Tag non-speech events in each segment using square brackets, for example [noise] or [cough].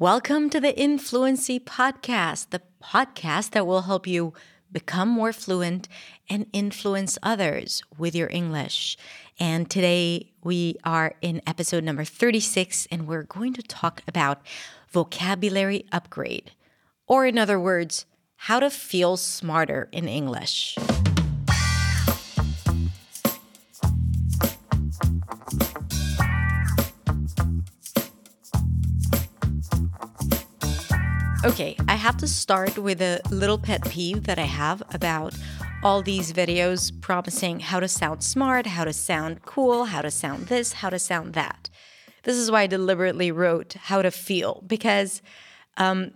Welcome to the Influency Podcast, the podcast that will help you become more fluent and influence others with your English. And today we are in episode number 36, and we're going to talk about vocabulary upgrade, or in other words, how to feel smarter in English. Okay, I have to start with a little pet peeve that I have about all these videos promising how to sound smart, how to sound cool, how to sound this, how to sound that. This is why I deliberately wrote how to feel because um,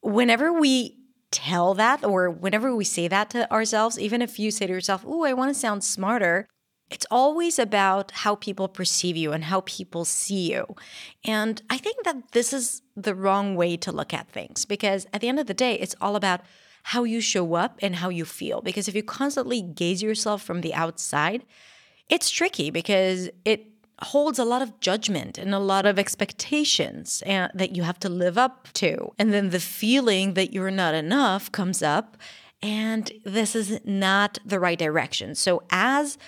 whenever we tell that or whenever we say that to ourselves, even if you say to yourself, Oh, I want to sound smarter, it's always about how people perceive you and how people see you. And I think that this is the wrong way to look at things because at the end of the day, it's all about how you show up and how you feel. Because if you constantly gaze yourself from the outside, it's tricky because it holds a lot of judgment and a lot of expectations and, that you have to live up to. And then the feeling that you're not enough comes up, and this is not the right direction. So, as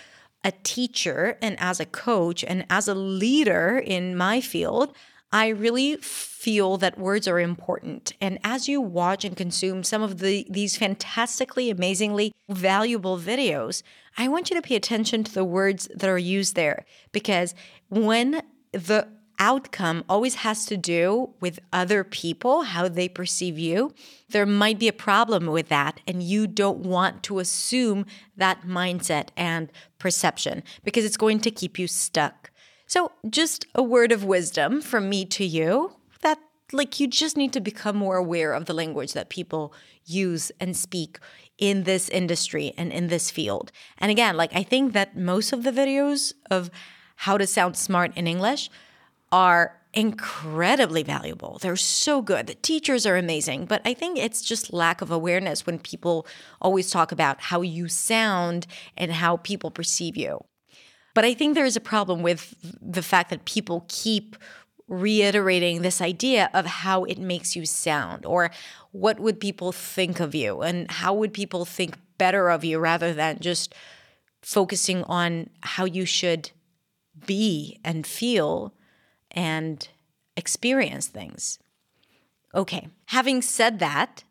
a teacher and as a coach and as a leader in my field, I really feel that words are important. And as you watch and consume some of the these fantastically amazingly valuable videos, I want you to pay attention to the words that are used there because when the outcome always has to do with other people, how they perceive you. There might be a problem with that, and you don't want to assume that mindset and perception because it's going to keep you stuck. So, just a word of wisdom from me to you that, like, you just need to become more aware of the language that people use and speak in this industry and in this field. And again, like, I think that most of the videos of how to sound smart in English are incredibly valuable. They're so good. The teachers are amazing, but I think it's just lack of awareness when people always talk about how you sound and how people perceive you. But I think there is a problem with the fact that people keep reiterating this idea of how it makes you sound or what would people think of you and how would people think better of you rather than just focusing on how you should be and feel and experience things. Okay, having said that,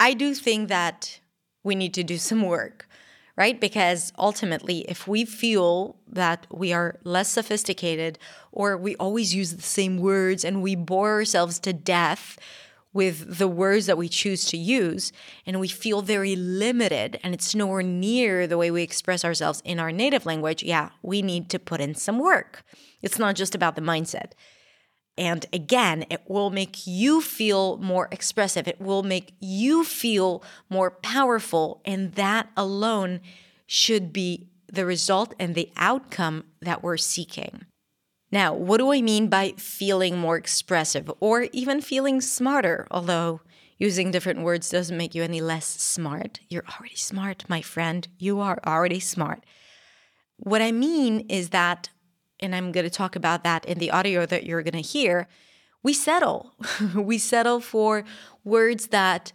I do think that we need to do [laughs] some work, right? Because ultimately, if we feel that we are less sophisticated or we always use the same words and we bore ourselves to death with the words that we choose to use, and we feel very limited and it's nowhere near the way we express ourselves in our native language, yeah, we need to put in some work. It's not just about the mindset. And again, it will make you feel more expressive. It will make you feel more powerful. And that alone should be the result and the outcome that we're seeking. Now, what do I mean by feeling more expressive or even feeling smarter? Although using different words doesn't make you any less smart. You're already smart, my friend. You are already smart. What I mean is that and I'm going to talk about that in the audio that you're going to hear, we settle. [laughs] we settle for words that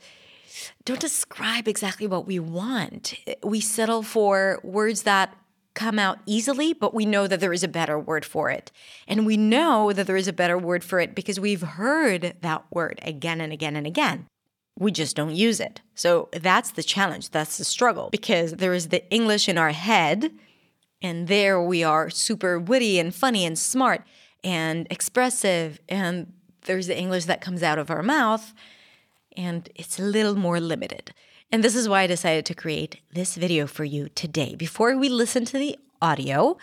don't describe exactly what we want. We settle for words that come out easily, but we know that there is a better word for it. And we know that there is a better word for it because we've heard that word again and again and again. We just don't use it. So that's the challenge. That's the struggle because there is the English in our head and there we are super witty and funny and smart and expressive. And there's the English that comes out of our mouth, and it's a little more limited. And this is why I decided to create this video for you today. Before we listen to the audio,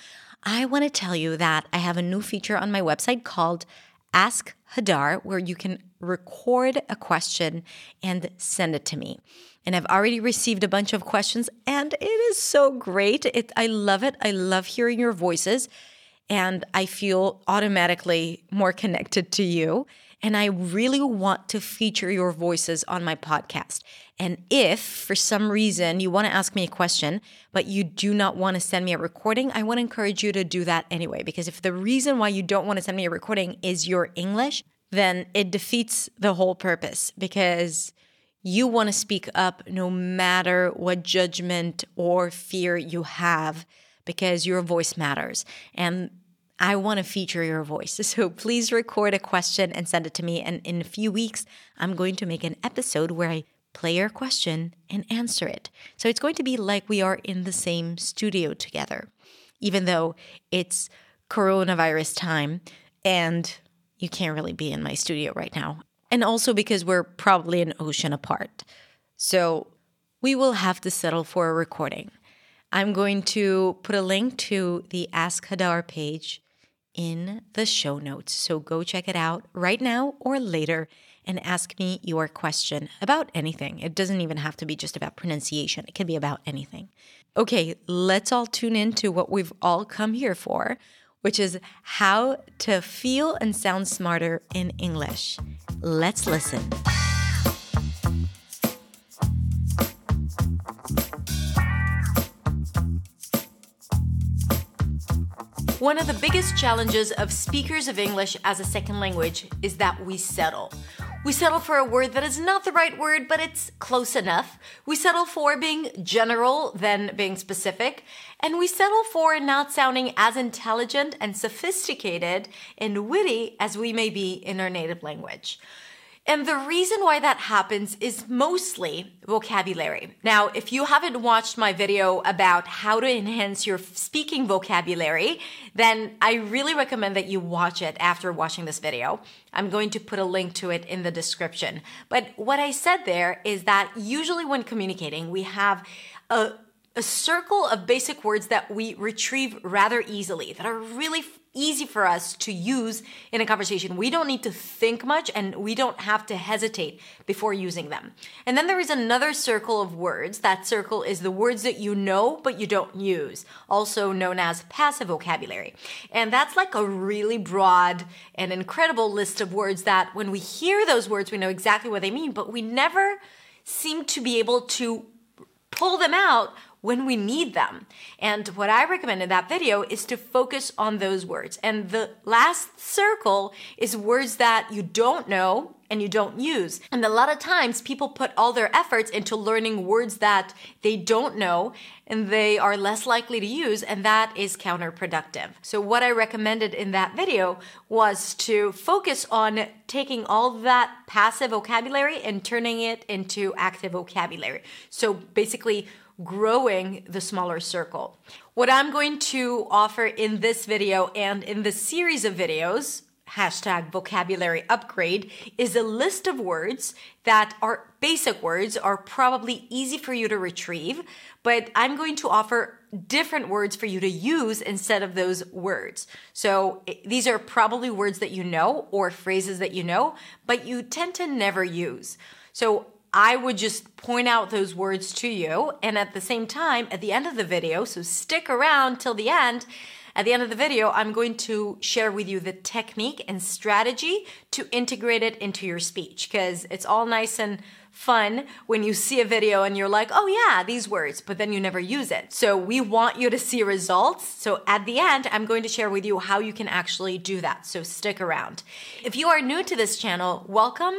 I want to tell you that I have a new feature on my website called Ask Hadar, where you can record a question and send it to me and I've already received a bunch of questions, and it is so great. It, I love it. I love hearing your voices, and I feel automatically more connected to you. And I really want to feature your voices on my podcast. And if for some reason you want to ask me a question, but you do not want to send me a recording, I want to encourage you to do that anyway. Because if the reason why you don't want to send me a recording is your English, then it defeats the whole purpose because you want to speak up no matter what judgment or fear you have because your voice matters. And I want to feature your voice. [laughs] So please record a question and send it to me. And in a few weeks, I'm going to make an episode where I play your question and answer it. So it's going to be like we are in the same studio together, even though it's coronavirus time and you can't really be in my studio right now. And also because we're probably an ocean apart. So we will have to settle for a recording. I'm going to put a link to the Ask Hadar page in the show notes. So go check it out right now or later and ask me your question about anything. It doesn't even have to be just about pronunciation, it can be about anything. Okay, let's all tune in to what we've all come here for, which is how to feel and sound smarter in English. Let's listen. One of the biggest challenges of speakers of English as a second language is that we settle. We settle for a word that is not the right word, but it's close enough. We settle for being general than being specific. And we settle for not sounding as intelligent and sophisticated and witty as we may be in our native language. And the reason why that happens is mostly vocabulary. Now, if you haven't watched my video about how to enhance your speaking vocabulary, then I really recommend that you watch it after watching this video. I'm going to put a link to it in the description. But what I said there is that usually when communicating, we have a a circle of basic words that we retrieve rather easily, that are really easy for us to use in a conversation. We don't need to think much and we don't have to hesitate before using them. And then there is another circle of words. That circle is the words that you know but you don't use, also known as passive vocabulary. And that's like a really broad and incredible list of words that when we hear those words, we know exactly what they mean, but we never seem to be able to pull them out when we need them. And what I recommend in that video is to focus on those words. And the last circle is words that you don't know and you don't use. And a lot of times people put all their efforts into learning words that they don't know and they are less likely to use, and that is counterproductive. So, what I recommended in that video was to focus on taking all that passive vocabulary and turning it into active vocabulary. So, basically, growing the smaller circle. What I'm going to offer in this video and in the series of videos, hashtag vocabulary upgrade, is a list of words that are basic words, are probably easy for you to retrieve, but I'm going to offer different words for you to use instead of those words. So these are probably words that you know or phrases that you know, but you tend to never use. So I would just point out those words to you. And at the same time, at the end of the video, so stick around till the end. At the end of the video, I'm going to share with you the technique and strategy to integrate it into your speech because it's all nice and fun when you see a video and you're like, oh yeah, these words, but then you never use it. So we want you to see results. So at the end, I'm going to share with you how you can actually do that. So stick around. If you are new to this channel, welcome.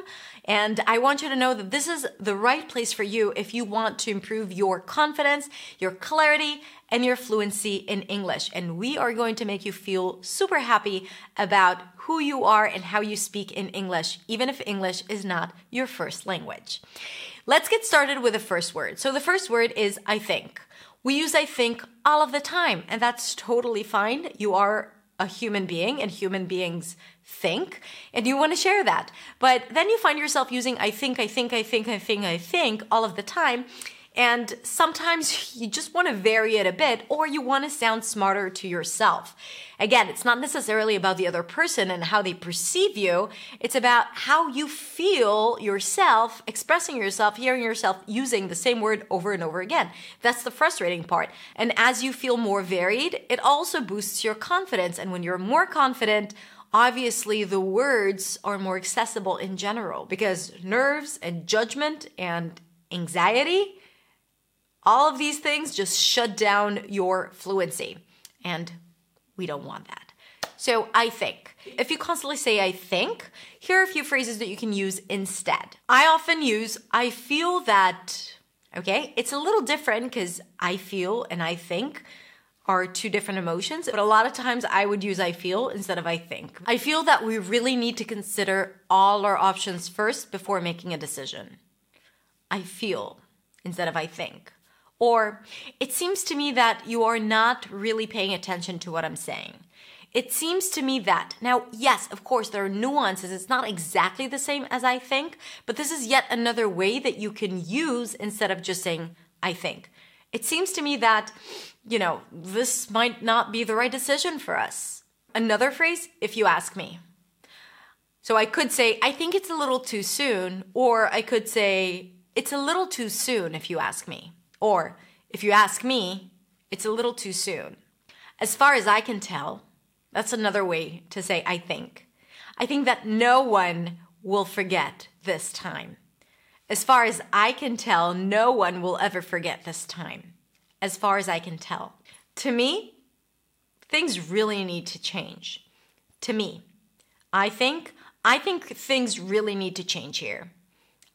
And I want you to know that this is the right place for you if you want to improve your confidence, your clarity, and your fluency in English. And we are going to make you feel super happy about who you are and how you speak in English, even if English is not your first language. Let's get started with the first word. So the first word is I think. We use I think all of the time, and that's totally fine. You are a human being, and human beings think, and you want to share that. But then you find yourself using I think, I think, I think, I think, I think all of the time. And sometimes [laughs] you just want to vary it a bit, or you want to sound smarter to yourself. Again, it's not necessarily about the other person and how they perceive you. It's about how you feel yourself, expressing yourself, hearing yourself using the same word over and over again. That's the frustrating part. And as you feel more varied, it also boosts your confidence. And when you're more confident, obviously the words are more accessible in general because nerves and judgment and anxiety all of these things just shut down your fluency. And we don't want that. So I think. If you constantly say I think, here are a few phrases that you can use instead. I often use I feel that, okay? It's a little different because I feel and I think are two different emotions, but a lot of times I would use I feel instead of I think. I feel that we really need to consider all our options first before making a decision. I feel instead of I think. Or, it seems to me that you are not really paying attention to what I'm saying. It seems to me that. Now, yes, of course, there are nuances. It's not exactly the same as I think, but this is yet another way that you can use instead of just saying, I think. It seems to me that, you know, this might not be the right decision for us. Another phrase, if you ask me. So I could say, I think it's a little too soon, or I could say, it's a little too soon if you ask me. Or, if you ask me, it's a little too soon. As far as I can tell, that's another way to say I think. I think that no one will forget this time. As far as I can tell, no one will ever forget this time. As far as I can tell. To me, things really need to change. To me, I think I think things really need to change here.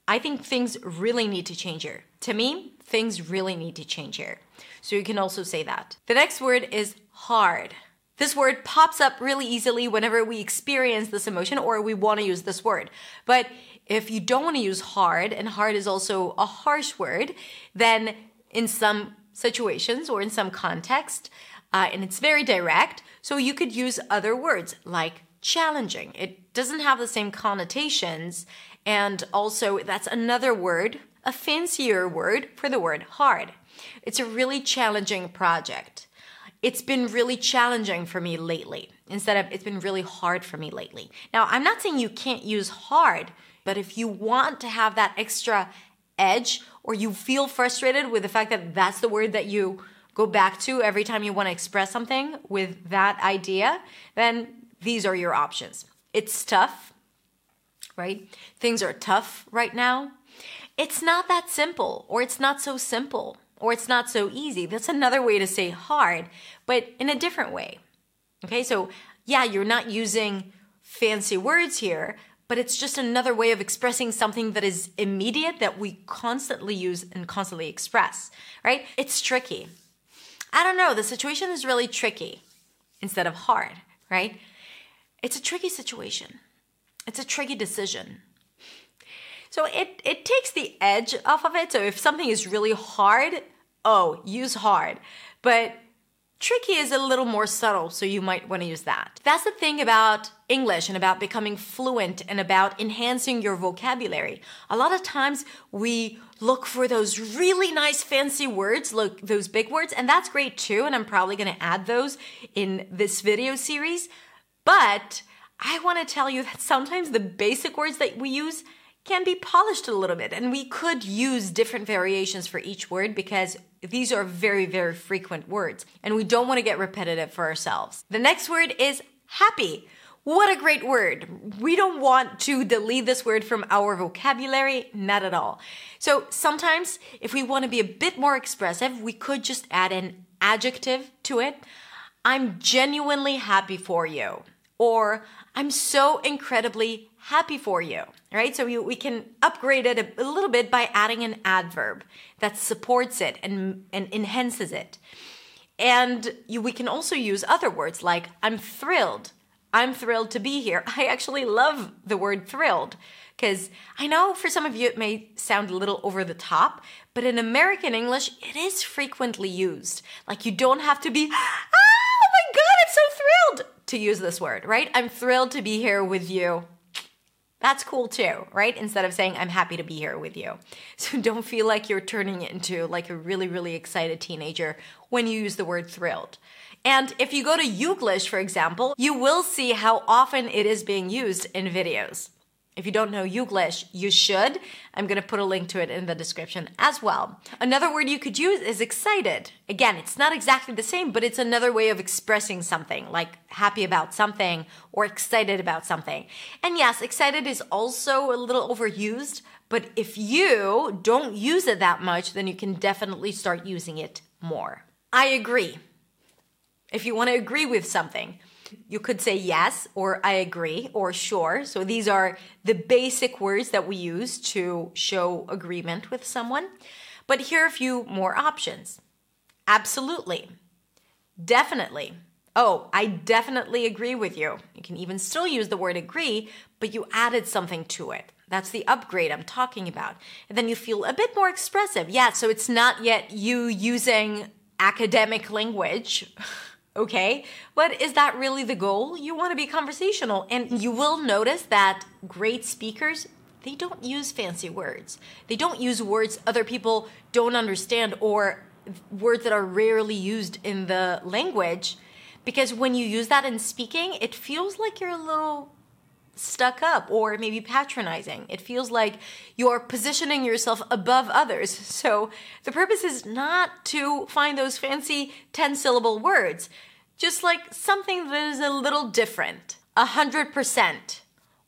I think things really need to change here. To me, things really need to change here. So you can also say that. The next word is hard. This word pops up really easily whenever we experience this emotion or we want to use this word. But if you don't want to use hard, and hard is also a harsh word, then in some situations or in some context, uh, and it's very direct, so you could use other words like challenging. It doesn't have the same connotations, and also that's another word a fancier word for the word hard. It's a really challenging project. It's been really challenging for me lately instead of it's been really hard for me lately. Now, I'm not saying you can't use hard, but if you want to have that extra edge or you feel frustrated with the fact that that's the word that you go back to every time you want to express something with that idea, then these are your options. It's tough, right? Things are tough right now. It's not that simple, or it's not so simple, or it's not so easy. That's another way to say hard, but in a different way. Okay, so yeah, you're not using fancy words here, but it's just another way of expressing something that is immediate that we constantly use and constantly express, right? It's tricky. I don't know, the situation is really tricky instead of hard, right? It's a tricky situation. It's a tricky decision. So it, it takes the edge off of it. So if something is really hard, oh, use hard. But tricky is a little more subtle, so you might want to use that. That's the thing about English and about becoming fluent and about enhancing your vocabulary. A lot of times we look for those really nice fancy words, look those big words, and that's great too, and I'm probably going to add those in this video series. But I want to tell you that sometimes the basic words that we use can be polished a little bit. And we could use different variations for each word because these are very, very frequent words. And we don't want to get repetitive for ourselves. The next word is happy. What a great word. We don't want to delete this word from our vocabulary, not at all. So sometimes, if we want to be a bit more expressive, we could just add an adjective to it. I'm genuinely happy for you. Or I'm so incredibly happy for you, right? So we, we can upgrade it a, a little bit by adding an adverb that supports it and, and enhances it. And you, we can also use other words like I'm thrilled. I'm thrilled to be here. [laughs] I actually love the word thrilled because I know for some of you it may sound a little over the top, but in American English, it is frequently used. Like you don't have to be, ah, oh my God, I'm so thrilled to use this word, right? I'm thrilled to be here with you. That's cool too, right? Instead of saying, I'm happy to be here with you. [laughs] So don't feel like you're turning it into like a really, really excited teenager when you use the word thrilled. And if you go to Youglish, for example, you will see how often it is being used in videos. If you don't know Youglish, you should. I'm going to put a link to it in the description as well. Another word you could use is excited. Again, it's not exactly the same, but it's another way of expressing something, like happy about something or excited about something. And yes, excited is also a little overused, but if you don't use it that much, then you can definitely start using it more. I agree. If you want to agree with something, You could say yes, or I agree, or sure. So these are the basic words that we use to show agreement with someone. But here are a few more options absolutely, definitely. Oh, I definitely agree with you. You can even still use the word agree, but you added something to it. That's the upgrade I'm talking about. And then you feel a bit more expressive. Yeah, so it's not yet you using academic language. [laughs] okay? But is that really the goal? You want to be conversational. And you will notice that great speakers, they don't use fancy words. They don't use words other people don't understand or words that are rarely used in the language. Because when you use that in speaking, it feels like you're a little stuck up or maybe patronizing. It feels like you're positioning yourself above others. So the purpose is not to find those fancy 10 syllable words, just like something that is a little different. A hundred percent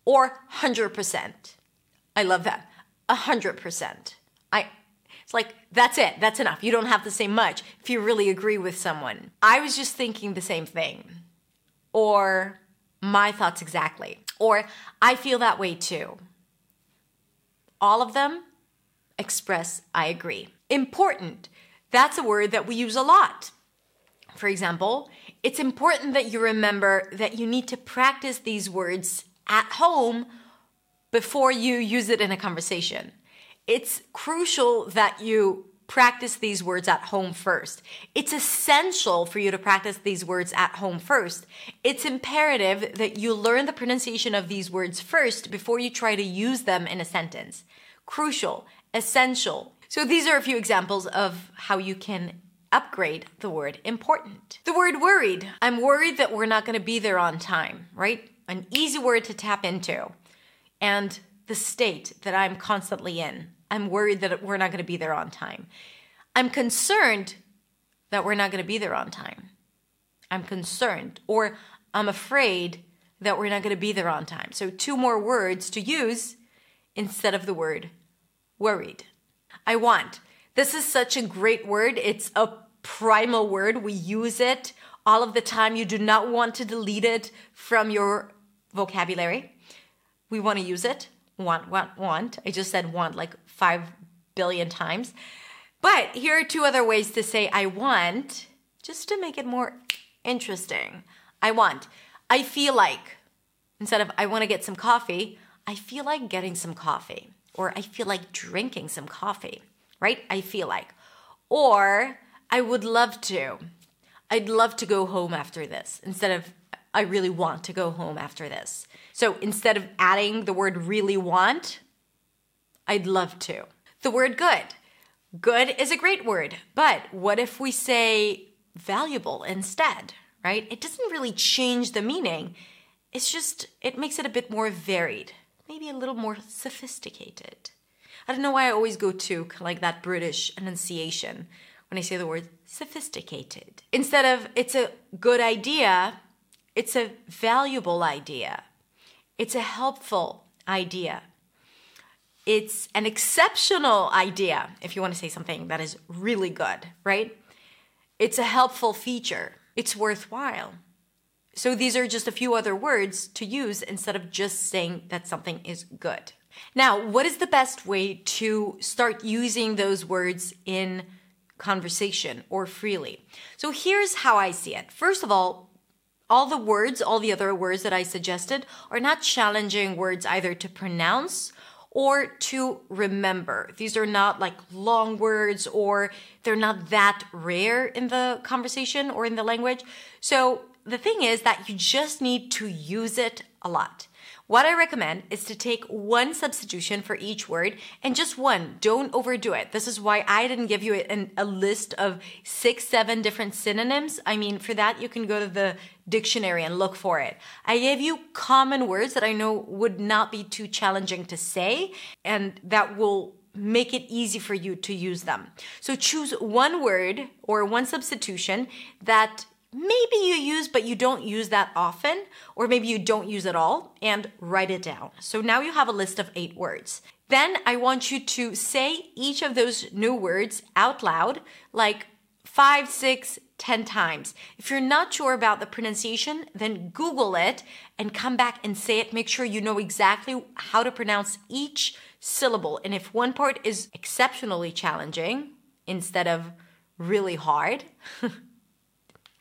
or hundred percent. I love that. A hundred percent. I it's like that's it. That's enough. You don't have to say much if you really agree with someone. I was just thinking the same thing. Or my thoughts exactly. Or I feel that way too. All of them express I agree. Important. That's a word that we use a lot. For example, it's important that you remember that you need to practice these words at home before you use it in a conversation. It's crucial that you practice these words at home first. It's essential for you to practice these words at home first. It's imperative that you learn the pronunciation of these words first before you try to use them in a sentence. Crucial, essential. So these are a few examples of how you can upgrade the word important. The word worried. I'm worried that we're not going to be there on time, right? An easy word to tap into. And the state that I'm constantly in. I'm worried that we're not going to be there on time. I'm concerned that we're not going to be there on time. I'm concerned, or I'm afraid that we're not going to be there on time. So, two more words to use instead of the word worried. I want. This is such a great word. It's a primal word. We use it all of the time. You do not want to delete it from your vocabulary. We want to use it want, want, want. I just said want like five billion times. But here are two other ways to say I want, just to make it more interesting. I want. I feel like, instead of I want to get some coffee, I feel like getting some coffee. Or I feel like drinking some coffee, right? I feel like. Or I would love to. I'd love to go home after this instead of I really want to go home after this. So instead of adding the word really want, I'd love to. The word good. Good is a great word, but what if we say valuable instead, right? It doesn't really change the meaning. It's just, it makes it a bit more varied, maybe a little more sophisticated. I don't know why I always go to like that British enunciation when I say the word sophisticated. Instead of it's a good idea, it's a valuable idea. It's a helpful idea. It's an exceptional idea, if you want to say something that is really good, right? It's a helpful feature. It's worthwhile. So these are just a few other words to use instead of just saying that something is good. Now, what is the best way to start using those words in conversation or freely? So here's how I see it. First of all, all the words, all the other words that I suggested, are not challenging words either to pronounce or to remember. These are not like long words or they're not that rare in the conversation or in the language. So the thing is that you just need to use it a lot. What I recommend is to take one substitution for each word and just one. Don't overdo it. This is why I didn't give you a, list of six, seven different synonyms. I mean, for that, you can go to the dictionary and look for it. I gave you common words that I know would not be too challenging to say and that will make it easy for you to use them. So choose one word or one substitution that maybe you use, but you don't use that often, or maybe you don't use it all, and write it down. So now you have a list of eight words. Then I want you to say each of those new words out loud, like five, six, ten times. If you're not sure about the pronunciation, then Google it and come back and say it. Make sure you know exactly how to pronounce each syllable. And if one part is exceptionally challenging instead of really hard, [laughs]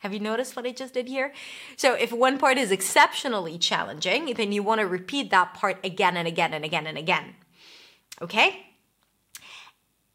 have you noticed what I just did here? So, if one part is exceptionally challenging, then you want to repeat that part again and again and again and again. Okay?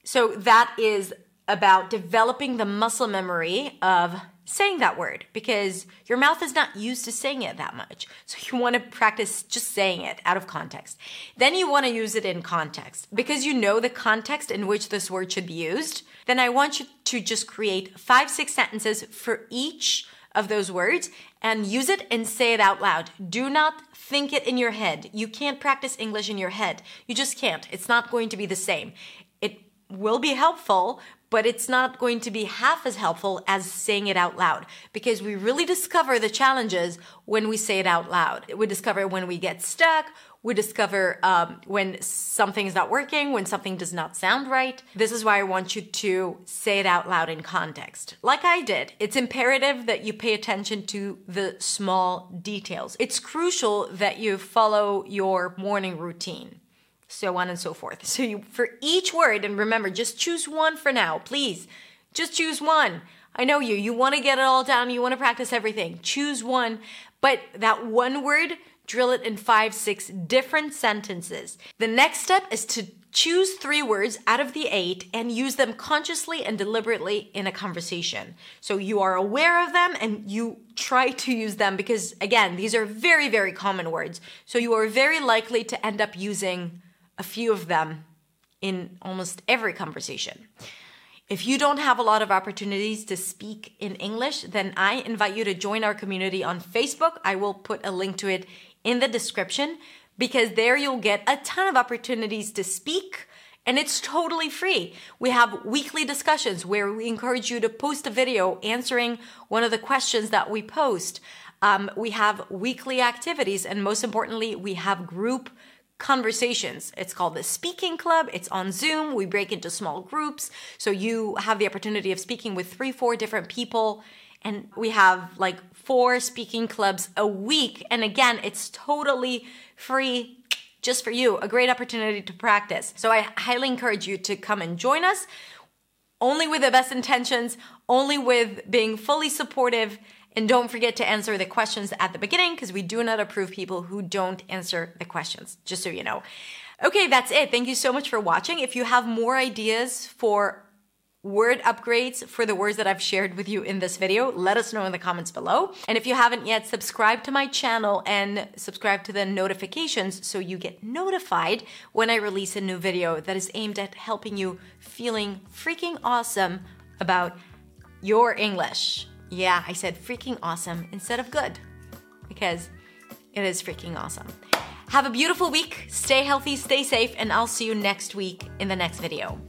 So, that is about developing the muscle memory of saying that word because your mouth is not used to saying it that much. So you want to practice just saying it out of context. Then you want to use it in context because you know the context in which this word should be used. Then I want you to just create five, six sentences for each of those words and use it and say it out loud. Do not think it in your head. You can't practice English in your head. You just can't. It's not going to be the same. It will be helpful, but it's not going to be half as helpful as saying it out loud because we really discover the challenges when we say it out loud. We discover when we get stuck. We discover um, when something is not working, when something does not sound right. This is why I want you to say it out loud in context. Like I did, it's imperative that you pay attention to the small details. It's crucial that you follow your morning routine so on and so forth. So you for each word, and remember, just choose one for now, please. Just choose one. I know you. You want to get it all down. You want to practice everything. Choose one, but that one word, drill it in five, six different sentences. The next step is to choose three words out of the eight and use them consciously and deliberately in a conversation. So you are aware of them and you try to use them because, again, these are very, very common words. So you are very likely to end up using a few of them in almost every conversation. If you don't have a lot of opportunities to speak in English, then I invite you to join our community on Facebook. I will put a link to it in the description because there you'll get a ton of opportunities to speak and it's totally free. We have weekly discussions where we encourage you to post a video answering one of the questions that we post. Um, we have weekly activities, and most importantly, we have group conversations. It's called the Speaking Club. It's on Zoom. We break into small groups. So you have the opportunity of speaking with three, four different people. And we have like four speaking clubs a week. And again, it's totally free just for you. A great opportunity to practice. So I highly encourage you to come and join us only with the best intentions, only with being fully supportive and don't forget to answer the questions at the beginning because we do not approve people who don't answer the questions, just so you know. Okay, that's it. Thank you so much for watching. If you have more ideas for word upgrades for the words that I've shared with you in this video, let us know in the comments below. And if you haven't yet, subscribe to my channel and subscribe to the notifications so you get notified when I release a new video that is aimed at helping you feeling freaking awesome about your English. Yeah, I said freaking awesome instead of good because it is freaking awesome. Have a beautiful week, stay healthy, stay safe, and I'll see you next week in the next video.